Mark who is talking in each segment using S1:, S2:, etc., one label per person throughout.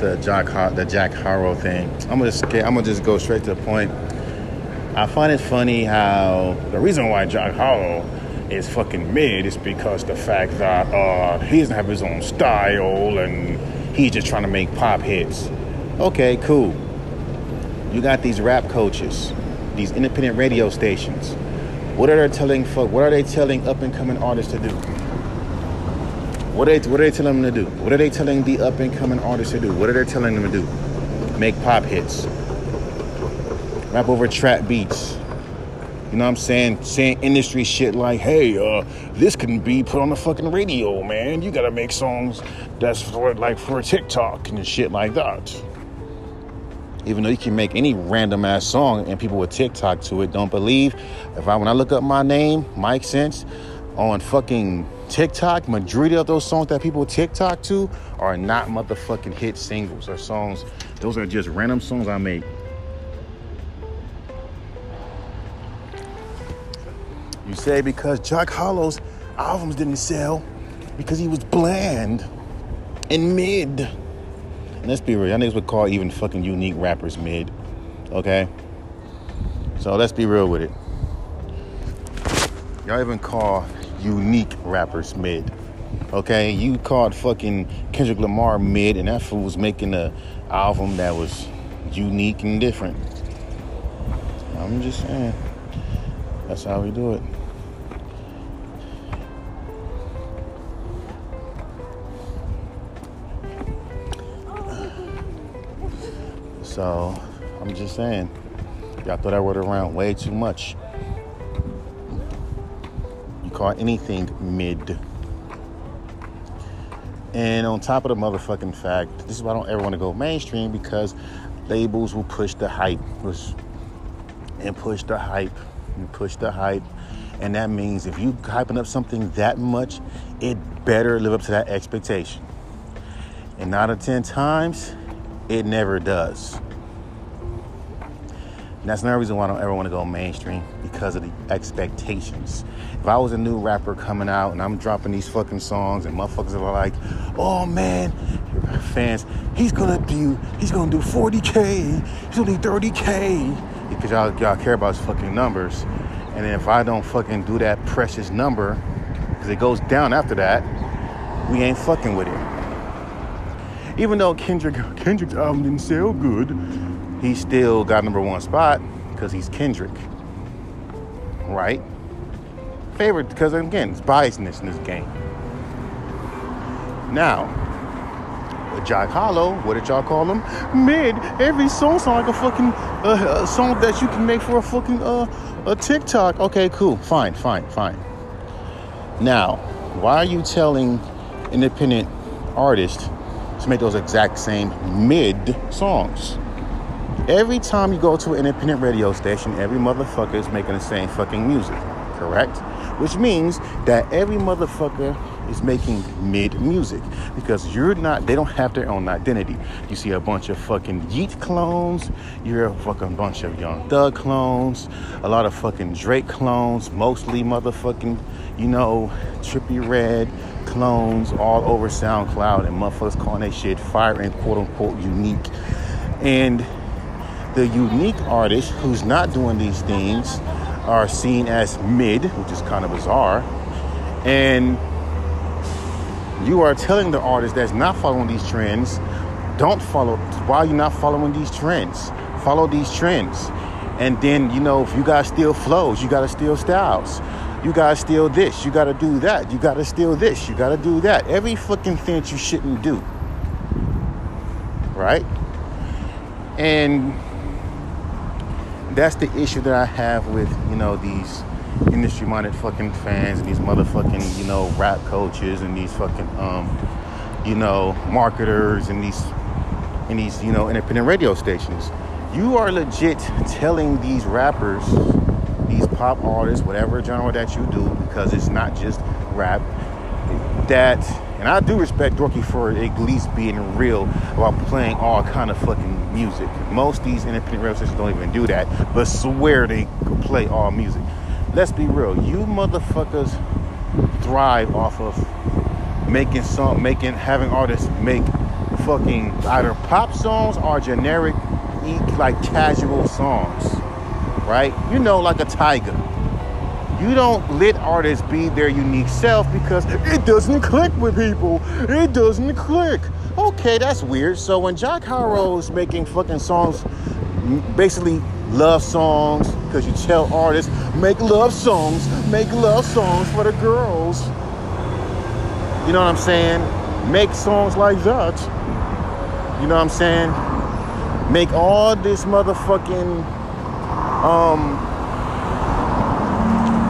S1: the Jack Har- the Jack Harlow thing. I'm gonna I'm gonna just go straight to the point. I find it funny how the reason why Jack Harlow is fucking mid is because the fact that uh, he doesn't have his own style and he's just trying to make pop hits. Okay, cool. You got these rap coaches, these independent radio stations. What are they telling fuck? What are they telling up and coming artists to do? What are they What are they telling them to do? What are they telling the up and coming artists to do? What are they telling them to do? Make pop hits. Rap over trap beats. You know what I'm saying? Saying industry shit like, hey, uh, this can be put on the fucking radio, man. You gotta make songs that's for like for TikTok and shit like that. Even though you can make any random ass song and people with TikTok to it, don't believe. If I when I look up my name, Mike Sense, on fucking TikTok, majority of those songs that people TikTok to are not motherfucking hit singles or songs. Those are just random songs I make. You say because Jack Harlow's albums didn't sell because he was bland and mid. And let's be real, y'all niggas would call even fucking unique rappers mid. Okay? So let's be real with it. Y'all even call unique rappers mid. Okay? You called fucking Kendrick Lamar mid, and that fool was making a album that was unique and different. I'm just saying. That's how we do it. So I'm just saying, y'all throw that word around way too much. Call anything mid. And on top of the motherfucking fact, this is why I don't ever want to go mainstream because labels will push the hype and push the hype and push the hype. And that means if you hyping up something that much, it better live up to that expectation. And nine out of ten times, it never does. And that's another reason why I don't ever want to go mainstream because of the expectations. If I was a new rapper coming out and I'm dropping these fucking songs and motherfuckers are like, oh man, fans, he's gonna do, he's gonna do 40K, he's gonna do 30K. Because y'all, y'all care about his fucking numbers. And if I don't fucking do that precious number, because it goes down after that, we ain't fucking with it. Even though Kendrick Kendrick's album didn't sell good, he still got number one spot because he's Kendrick. Right? Favorite because again, it's biasness in this game. Now, Jack Harlow, what did y'all call him? Mid. Every song sounds like a fucking uh, a song that you can make for a fucking uh, a TikTok. Okay, cool, fine, fine, fine. Now, why are you telling independent artists to make those exact same mid songs? Every time you go to an independent radio station, every motherfucker is making the same fucking music, correct? Which means that every motherfucker is making mid music because you're not, they don't have their own identity. You see a bunch of fucking Yeat clones, you're a fucking bunch of Young Thug clones, a lot of fucking Drake clones, mostly motherfucking, you know, Trippie Redd clones all over SoundCloud and motherfuckers calling that shit fire and quote unquote unique. And the unique artist who's not doing these things are seen as mid, which is kind of bizarre. And you are telling the artist that's not following these trends, don't follow. Why are you not following these trends? Follow these trends. And then, you know, if you to steal flows, you got to steal styles. You got to steal this. You got to do that. You got to steal this. You got to do that. Every fucking thing you shouldn't do. Right? And that's the issue that I have with, you know, these industry minded fucking fans and these motherfucking, you know, rap coaches and these fucking um, you know, marketers and these and these, you know, independent radio stations. You are legit telling these rappers, these pop artists, whatever genre that you do, because it's not just rap, that and I do respect Dorky for at least being real about playing all kind of fucking music. Most these independent radio stations don't even do that, but swear they play all music. Let's be real. You motherfuckers thrive off of making song, making having artists make fucking either pop songs or generic, like casual songs, right? You know, like a Tyga. You don't let artists be their unique self because it doesn't click with people. It doesn't click. Okay, that's weird. So when Jack Harlow is making fucking songs, basically love songs, because you tell artists, make love songs, make love songs for the girls. You know what I'm saying? Make songs like that. You know what I'm saying? Make all this motherfucking um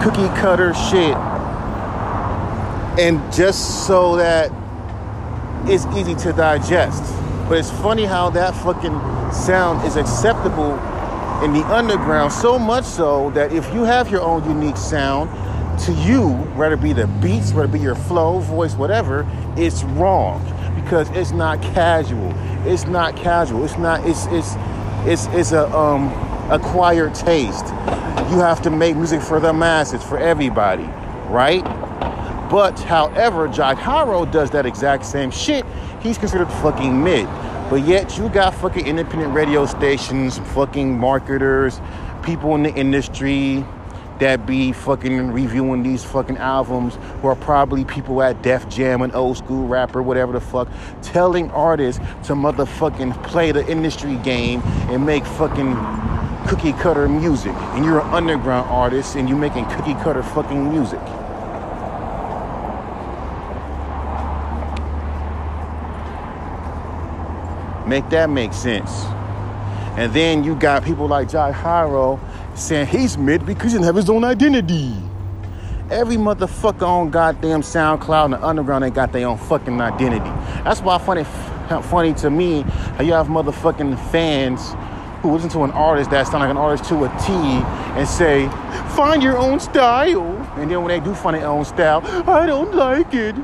S1: cookie cutter shit. And just so that it's easy to digest. But it's funny how that fucking sound is acceptable in the underground, so much so that if you have your own unique sound, to you, whether it be the beats, whether it be your flow, voice, whatever, it's wrong because it's not casual. It's not casual. It's not. It's it's it's it's a um acquired taste. You have to make music for the masses, for everybody, right? But however, Harlow does that exact same shit. He's considered fucking mid. But yet you got fucking independent radio stations, fucking marketers, people in the industry that be fucking reviewing these fucking albums who are probably people at Def Jam and old school rapper, whatever the fuck, telling artists to motherfucking play the industry game and make fucking cookie cutter music. And you're an underground artist and you're making cookie cutter fucking music. Make that make sense. And then you got people like Jack Harlow saying he's mid because he doesn't have his own identity. Every motherfucker on goddamn SoundCloud and the underground ain't got their own fucking identity. That's why funny, funny to me how you have motherfucking fans who listen to an artist that sound like an artist to a T and say, find your own style. And then when they do find their own style, I don't like it.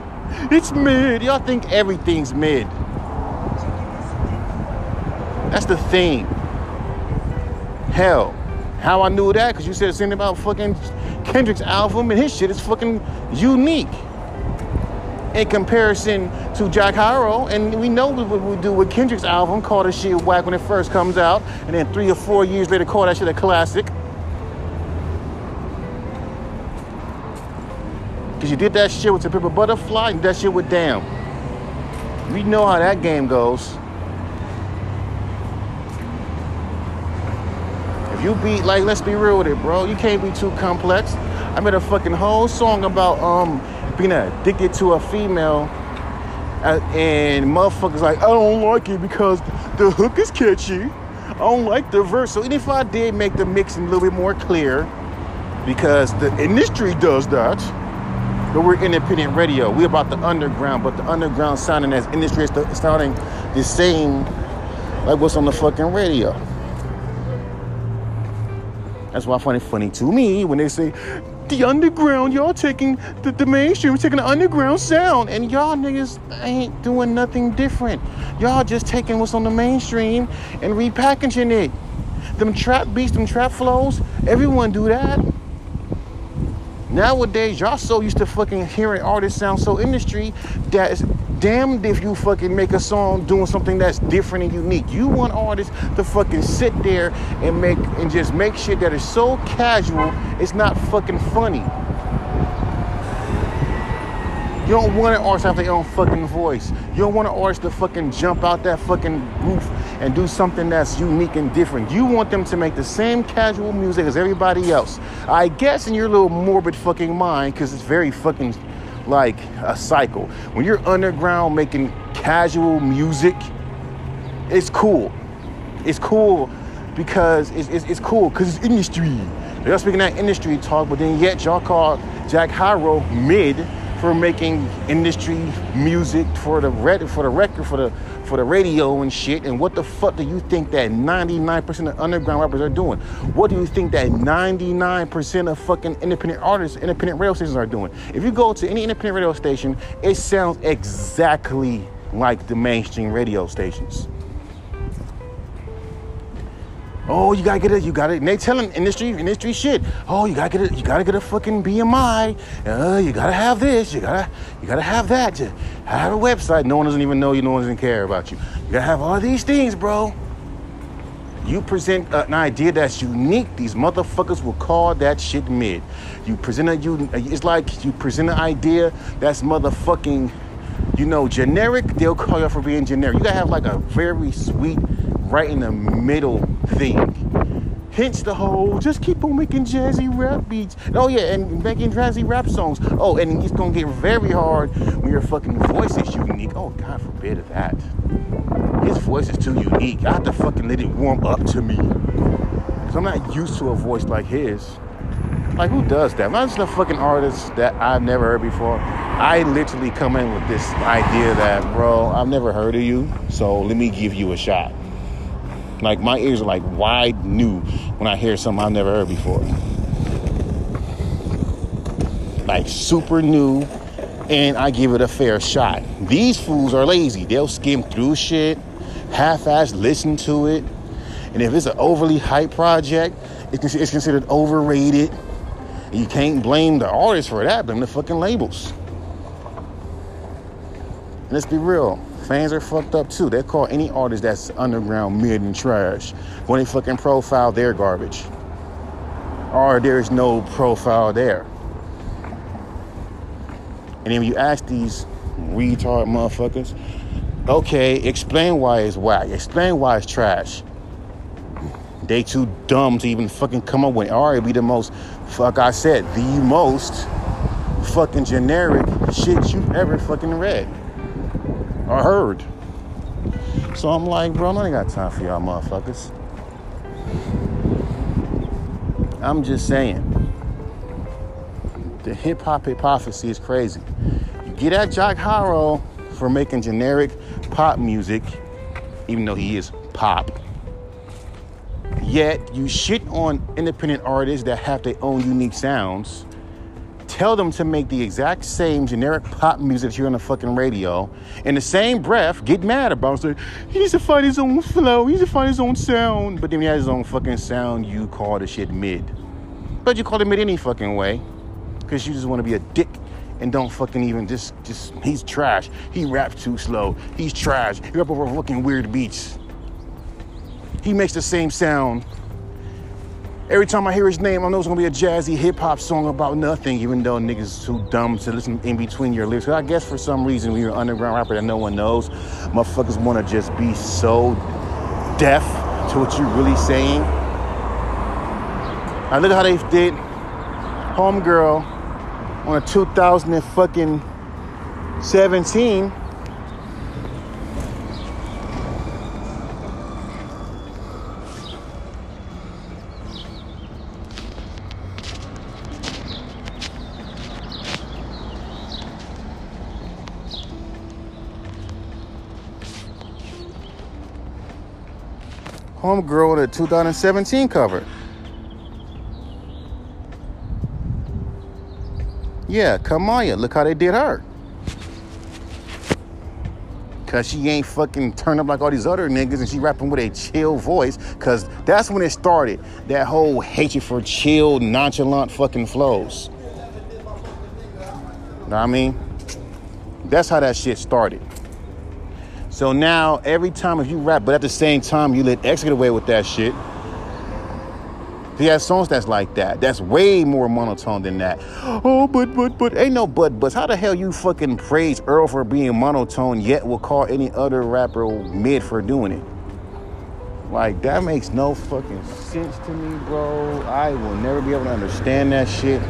S1: It's mid. Y'all think everything's mid. That's the thing. Hell, how I knew that? Because you said something about fucking Kendrick's album and his shit is fucking unique in comparison to Jack Harlow. And we know what we do with Kendrick's album, call the shit whack when it first comes out, and then three or four years later call that shit a classic. Cause you did that shit with the Paper Butterfly and that shit with Damn. We know how that game goes. If you beat like, let's be real with it, bro. You can't be too complex. I made a fucking whole song about um being addicted to a female, and motherfuckers like, I don't like it because the hook is catchy. I don't like the verse. So even if I did make the mixing a little bit more clear, because the industry does that. But we're independent radio. We're about the underground, but the underground sounding as industry is sounding the same like what's on the fucking radio. That's why I find it funny to me when they say, the underground, y'all taking the, the mainstream, taking the underground sound, and y'all niggas ain't doing nothing different. Y'all just taking what's on the mainstream and repackaging it. Them trap beats, them trap flows, everyone do that. Nowadays, y'all so used to fucking hearing artists sound so industry that damned if you fucking make a song doing something that's different and unique. You want artists to fucking sit there and make and just make shit that is so casual, it's not fucking funny. You don't want an artist to have their own fucking voice. You don't want an artist to fucking jump out that fucking roof and do something that's unique and different. You want them to make the same casual music as everybody else. I guess in your little morbid fucking mind, because it's very fucking like a cycle. When you're underground making casual music, it's cool. It's cool because it's, it's, it's cool because it's industry. Y'all speaking that industry talk, but then yet y'all call Jack Harlow mid for making industry music for the red for the record for the for the radio and shit. And what the fuck do you think that 99% of underground rappers are doing? What do you think that 99% of fucking independent artists, independent radio stations are doing? If you go to any independent radio station, it sounds exactly like the mainstream radio stations. Oh, you gotta get it. You gotta. And they tell telling industry industry shit. Oh, you gotta get it. You gotta get a fucking BMI. Uh, you gotta have this. You gotta you gotta have that. You have a website. No one doesn't even know you. No one doesn't care about you. You gotta have all these things, bro. You present an idea that's unique. These motherfuckers will call that shit mid. You present a you. It's like you present an idea that's motherfucking, you know, generic. They'll call you for being generic. You gotta have like a very sweet, right in the middle thing. Hence the whole just keep on making jazzy rap beats. Oh yeah, and making jazzy rap songs. Oh, and it's gonna get very hard when your fucking voice is unique. Oh, God forbid of that. His voice is too unique. I have to fucking let it warm up to me. Cause I'm not used to a voice like his. Like who does that? I'm just a fucking artist that I've never heard before. I literally come in with this idea that, bro, I've never heard of you, so let me give you a shot. Like my ears are like wide new when I hear something I've never heard before. Like super new, and I give it a fair shot. These fools are lazy. They'll skim through shit, half-ass listen to it, and if it's an overly hype project, it's considered overrated. You can't blame the artist for that, blame the fucking labels. Let's be real Fans are fucked up too. They call any artist that's underground mid and trash when they fucking profile their garbage. Or there's no profile there. And then when you ask these retard motherfuckers, okay, explain why it's whack. Explain why it's trash. They too dumb to even fucking come up with it. Or it be the most, fuck I said, the most fucking generic shit you've ever fucking read or heard. So I'm like, bro, I ain't got time for y'all motherfuckers. I'm just saying. The hip hop hypocrisy is crazy. You get at Jack Harlow for making generic pop music, even though he is pop. Yet you shit on independent artists that have their own unique sounds tell them to make the exact same generic pop music that you're on the fucking radio. In the same breath, get mad about it. He needs to find his own flow. He needs to find his own sound. But then he has his own fucking sound. You call the shit mid. But you call it mid any fucking way. Because you just want to be a dick and don't fucking even just, just, he's trash. He raps too slow. He's trash. He rap over fucking weird beats. He makes the same sound Every time I hear his name, I know it's gonna be a jazzy hip hop song about nothing, even though niggas too dumb to listen in between your lyrics. I guess for some reason, when you're an underground rapper that no one knows, motherfuckers wanna just be so deaf to what you're really saying. I look at how they did Homegirl on a 2017 Homegirl the 2017 cover. Yeah, Kamaiyah, look how they did her. Cause she ain't fucking turned up like all these other niggas and she rapping with a chill voice. Cause that's when it started. That whole hatred for chill, nonchalant fucking flows. Know what I mean? That's how that shit started. So now every time if you rap, but at the same time you let X get away with that shit. He has songs that's like that. That's way more monotone than that. Oh, but but but ain't no but buts. How the hell you fucking praise Earl for being monotone yet will call any other rapper mid for doing it? Like that makes no fucking sense to me, bro. I will never be able to understand that shit.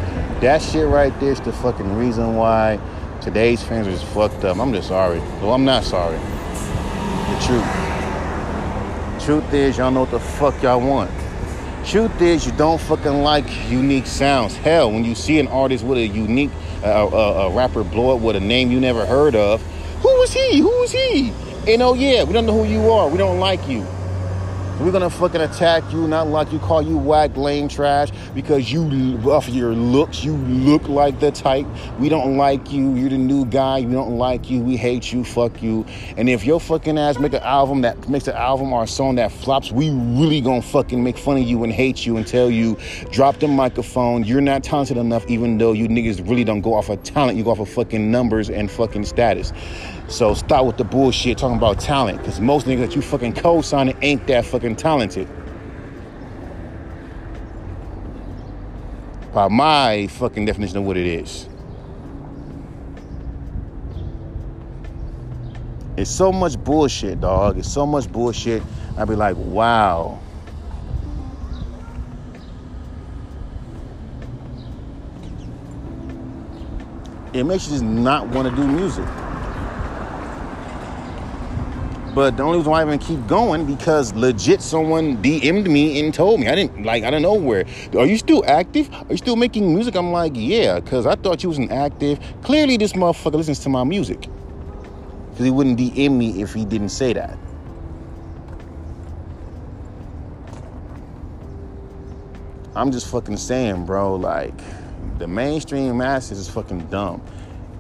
S1: That shit right there is the fucking reason why today's fans are just fucked up. I'm just sorry. Well, I'm not sorry truth. Truth is, y'all know what the fuck y'all want. Truth is, you don't fucking like unique sounds. Hell, when you see an artist with a unique, uh, uh, a rapper blow up with a name you never heard of, who is he? Who is he? And oh yeah, we don't know who you are. We don't like you. We're gonna fucking attack you, not like you, call you whack, lame, trash, because you, off your looks, you look like the type. We don't like you. You're the new guy. We don't like you. We hate you. Fuck you. And if your fucking ass make an album that makes an album or a song that flops, we really gonna fucking make fun of you and hate you and tell you, drop the microphone. You're not talented enough, even though you niggas really don't go off of talent. You go off of fucking numbers and fucking status. So stop with the bullshit talking about talent, because most niggas that you fucking co-signing ain't that fucking talented. By my fucking definition of what it is. It's so much bullshit, dog. It's so much bullshit. I'd be like, wow. It makes you just not want to do music. But the only reason why I even keep going because legit someone DM'd me and told me I didn't like I don't know where. Are you still active? Are you still making music? I'm like, yeah, because I thought you wasn't active. Clearly, this motherfucker listens to my music. Because he wouldn't DM me if he didn't say that. I'm just fucking saying, bro, like the mainstream masses is fucking dumb.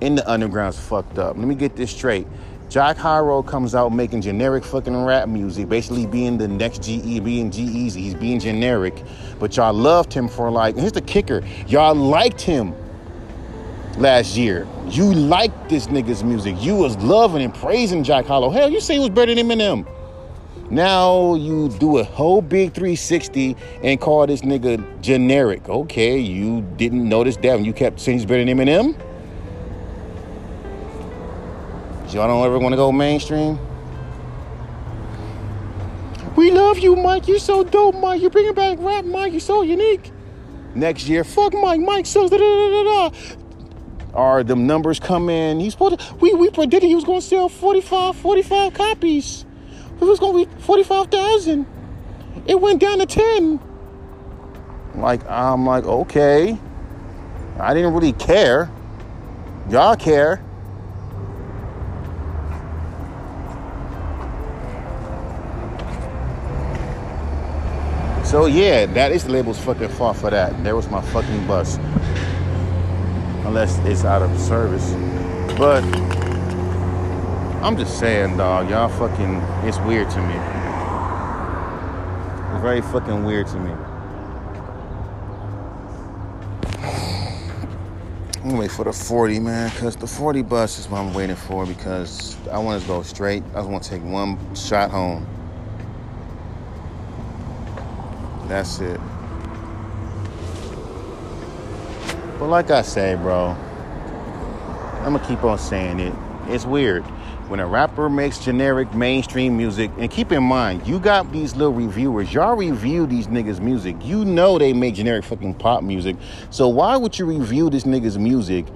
S1: In the underground's fucked up. Let me get this straight. Jack Harlow comes out making generic fucking rap music, basically being the next GE, being G-Eazy. He's being generic. But y'all loved him for like, here's the kicker. Y'all liked him last year. You liked this nigga's music. You was loving and praising Jack Harlow. Hell, you say he was better than Eminem. Now you do a whole big 360 and call this nigga generic. Okay, you didn't notice that when you kept saying he's better than Eminem? Y'all don't ever want to go mainstream? We love you, Mike. You're so dope, Mike. You're bringing back rap, Mike. You're so unique. Next year, fuck Mike. Mike da da da da da. Are the numbers come in? He's supposed to, we we predicted he was going to sell 45 45 copies. It was going to be 45,000. It went down to 10. Like I'm like, okay. I didn't really care. Y'all care. So yeah, that is the label's fucking fault for that. There was my fucking bus. Unless it's out of service. But I'm just saying, dog, y'all fucking it's weird to me. It's very fucking weird to me. I'm gonna wait for the 40, man, because the 40 bus is what I'm waiting for because I want to go straight. I just want to take one shot home. That's it. But like I say, bro, I'm gonna keep on saying it. It's weird when a rapper makes generic mainstream music. And keep in mind, you got these little reviewers. Y'all review these niggas' music. You know they make generic fucking pop music. So why would you review this nigga's music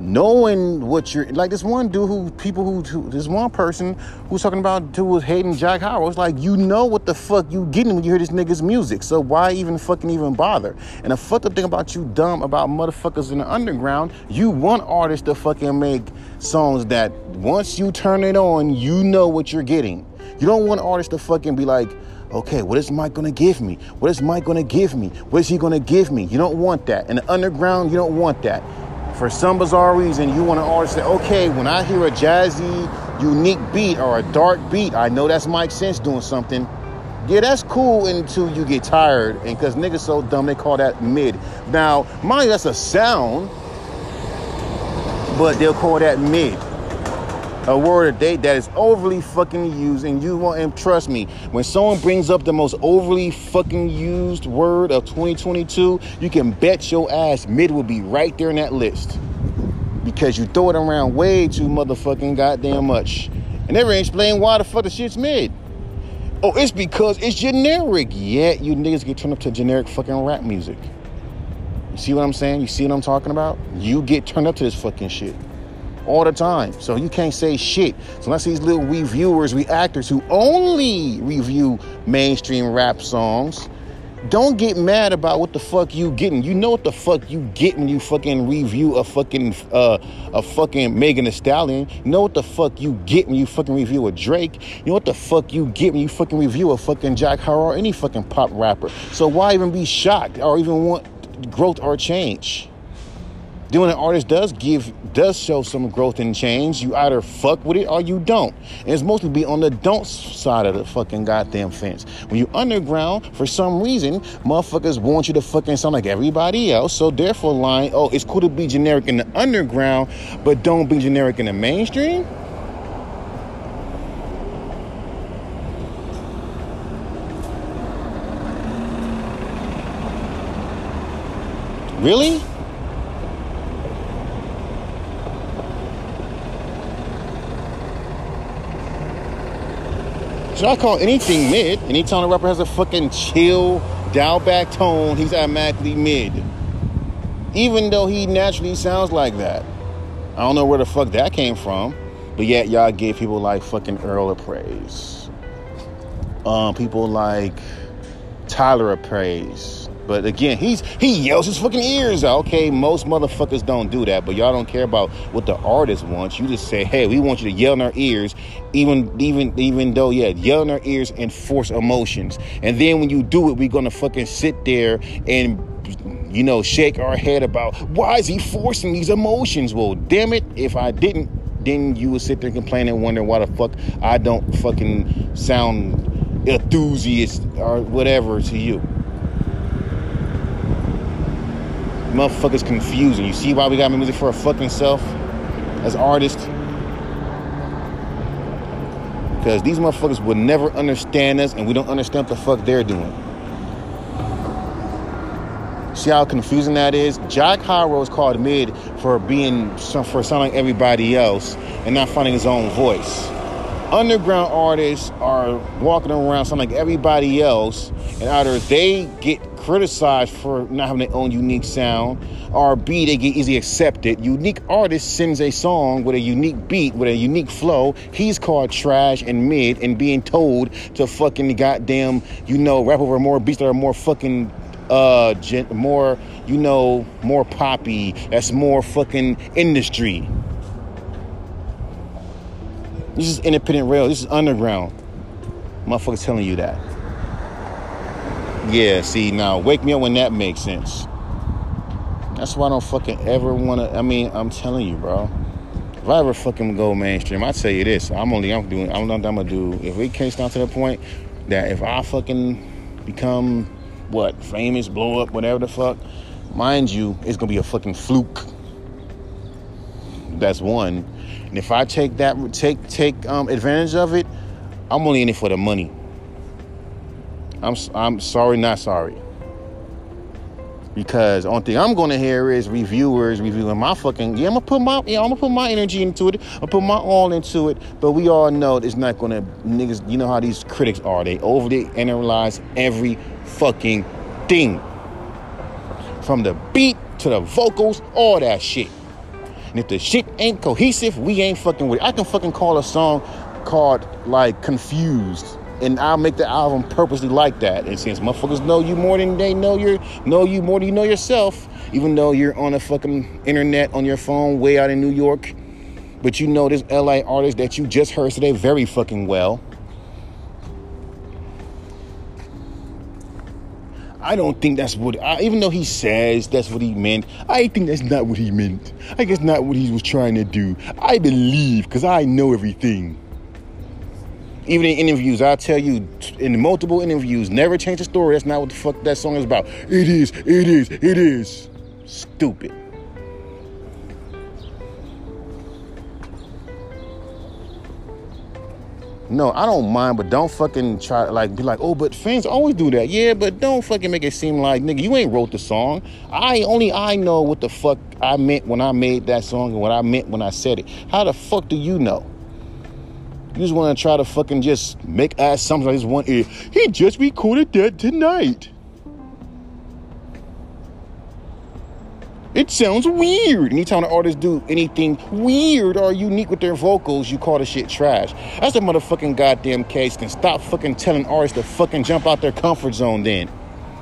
S1: knowing what you're like this one dude who people who, who this one person who's talking about who was hating Jack Harlow. It's like you know what the fuck you getting when you hear this nigga's music. So why even fucking even bother? And the fucked up thing about you dumb about motherfuckers in the underground, you want artists to fucking make songs that once you turn it on, you know what you're getting. You don't want artists to fucking be like, okay, what is Mike gonna give me? What is Mike gonna give me? What is he gonna give me? You don't want that. In the underground, you don't want that for some bizarre reason, you want to always say, okay, when I hear a jazzy, unique beat or a dark beat, I know that's Mike Sense doing something. Yeah, that's cool until you get tired, and because niggas so dumb, they call that mid. Now, mind you, that's a sound, but they'll call that mid a word a day that is overly fucking used and you want and trust me when someone brings up the most overly fucking used word of 2022 you can bet your ass mid will be right there in that list. Because you throw it around way too motherfucking goddamn much. And never explain why the fuck the shit's mid. Oh it's because it's generic. Yeah you niggas get turned up to generic fucking rap music. You see what i'm saying? You see what i'm talking about? You get turned up to this fucking shit all the time. So you can't say shit. So unless these little reviewers, reactors who only review mainstream rap songs, don't get mad about what the fuck you getting. You know what the fuck you get when you fucking review a fucking uh a fucking Megan Thee Stallion. You know what the fuck you get when you fucking review a Drake. You know what the fuck you get when you fucking review a fucking Jack Harlow or any fucking pop rapper. So why even be shocked or even want growth or change? When an artist does give, does show some growth and change, you either fuck with it or you don't. And it's mostly be on the don't side of the fucking goddamn fence. When you underground, for some reason, motherfuckers want you to fucking sound like everybody else. So therefore, line, oh, it's cool to be generic in the underground, but don't be generic in the mainstream. Really? Should I call anything mid? Anytime a rapper has a fucking chill, dial back tone, he's automatically mid. Even though he naturally sounds like that. I don't know where the fuck that came from. But yet y'all give people like fucking Earl a praise. Um, people like Tyler a praise. But again, he's he yells his fucking ears out. Okay, most motherfuckers don't do that, but y'all don't care about what the artist wants. You just say, "Hey, we want you to yell in our ears," even even even though yeah, yell in our ears and force emotions. And then when you do it, we're gonna fucking sit there and you know shake our head about why is he forcing these emotions? Well, damn it, if I didn't, then you would sit there complaining, complain and wonder why the fuck I don't fucking sound enthusiast or whatever to you. Motherfuckers confusing. You see why we got music for a fucking self as artists? Because these motherfuckers would never understand us and we don't understand what the fuck they're doing. See how confusing that is? Jack Harlow is called mid for being for sounding like everybody else and not finding his own voice. Underground artists are walking around sounding like everybody else, and either they get criticized for not having their own unique sound, or B, they get easily accepted. Unique artist sends a song with a unique beat, with a unique flow. He's called trash and mid and being told to fucking goddamn, you know, rap over more beats that are more fucking uh gen- more, you know, more poppy. That's more fucking industry. This is independent rail. This is underground. Motherfuckers telling you that. Yeah, see, now wake me up when that makes sense. That's why I don't fucking ever want to. I mean, I'm telling you, bro. If I ever fucking go mainstream, I tell you this. I'm only I'm doing. I'm not. I'm gonna do. If it came down to the point that if I fucking become what famous, blow up, whatever the fuck, mind you, it's gonna be a fucking fluke. That's one. And if I take that, take take um, advantage of it, I'm only in it for the money. I'm I'm sorry, not sorry. Because only thing I'm gonna hear is reviewers reviewing my fucking yeah. I'm gonna put my yeah. I'm gonna put my energy into it. I put my all into it. But we all know it's not gonna niggas. You know how these critics are. They overly analyze every fucking thing, from the beat to the vocals, all that shit. And if the shit ain't cohesive, we ain't fucking with it. I can fucking call a song called like Confused and I'll make the album purposely like that. And since motherfuckers know you more than they know you know you more than you know yourself, even though you're on a fucking internet on your phone way out in New York, but you know this LA artist that you just heard today very fucking well. I don't think that's what, I, even though he says that's what he meant, I think that's not what he meant. I guess not what he was trying to do. I believe, because I know everything. Even in interviews, I tell you in multiple interviews, never change the story. That's not what the fuck that song is about. It is, it is, it is. Stupid. No, I don't mind, but don't fucking try like be like, oh, but fans always do that. Yeah, but don't fucking make it seem like nigga, you ain't wrote the song. I only I know what the fuck I meant when I made that song and what I meant when I said it. How the fuck do you know? You just want to try to fucking just make ass something like this one ear. He just recorded that tonight. It sounds weird. Anytime an artist do anything weird or unique with their vocals, you call the shit trash. That's a motherfucking goddamn case. Can stop fucking telling artists to fucking jump out their comfort zone then.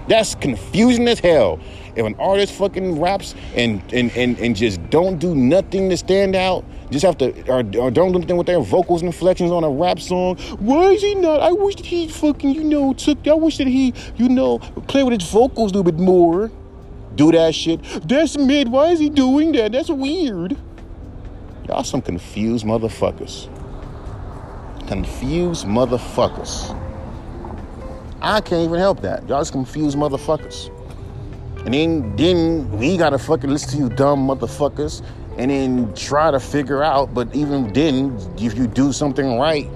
S1: That's confusing as hell. If an artist fucking raps and and, and, and just don't do nothing to stand out, just have to or, or don't do anything with their vocals and inflections on a rap song. Why is he not? I wish that he fucking, you know, took I wish that he, you know, play with his vocals a little bit more. Do that shit. That's mid. Why is he doing that? That's weird. Y'all some confused motherfuckers. Confused motherfuckers. I can't even help that. Y'all just confused motherfuckers. And then then we gotta fucking listen to you dumb motherfuckers and then try to figure out, but even then, if you do something right,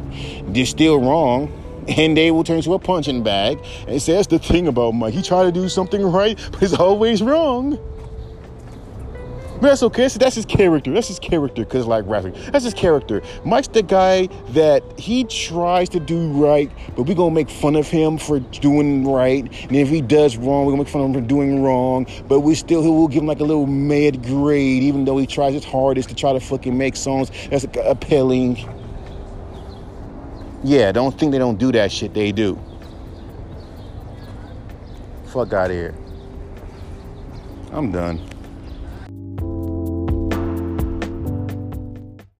S1: they're still wrong. And they will turn to a punching bag and say that's the thing about Mike. He tried to do something right, but he's always wrong. But that's okay. So that's his character. That's his character because like rapping. That's his character. Mike's the guy that he tries to do right, but we're gonna make fun of him for doing right. And if he does wrong, we're gonna make fun of him for doing wrong. But we still he will give him like a little mad grade, even though he tries his hardest to try to fucking make songs that's appealing. Yeah, don't think they don't do that shit. They do. Fuck out of here. I'm done.